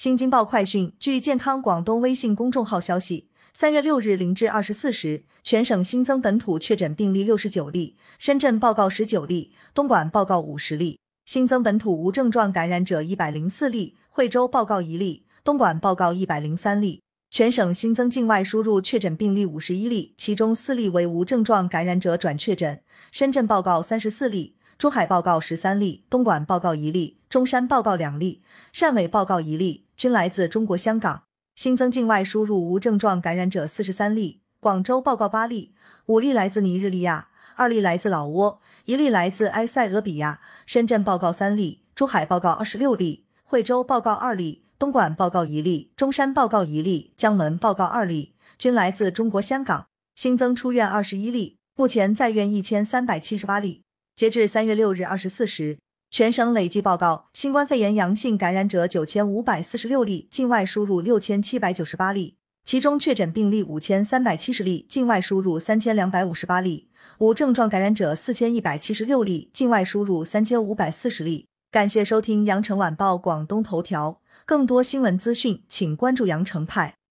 新京报快讯，据健康广东微信公众号消息，三月六日零至二十四时，全省新增本土确诊病例六十九例，深圳报告十九例，东莞报告五十例。新增本土无症状感染者一百零四例，惠州报告一例，东莞报告一百零三例。全省新增境外输入确诊病例五十一例，其中四例为无症状感染者转确诊。深圳报告三十四例，珠海报告十三例，东莞报告一例，中山报告两例，汕尾报告一例。均来自中国香港，新增境外输入无症状感染者四十三例，广州报告八例，五例来自尼日利亚，二例来自老挝，一例来自埃塞俄比亚。深圳报告三例，珠海报告二十六例，惠州报告二例，东莞报告一例，中山报告一例，江门报告二例，均来自中国香港。新增出院二十一例，目前在院一千三百七十八例。截至三月六日二十四时。全省累计报告新冠肺炎阳性感染者九千五百四十六例，境外输入六千七百九十八例，其中确诊病例五千三百七十例，境外输入三千两百五十八例，无症状感染者四千一百七十六例，境外输入三千五百四十例。感谢收听羊城晚报广东头条，更多新闻资讯，请关注羊城派。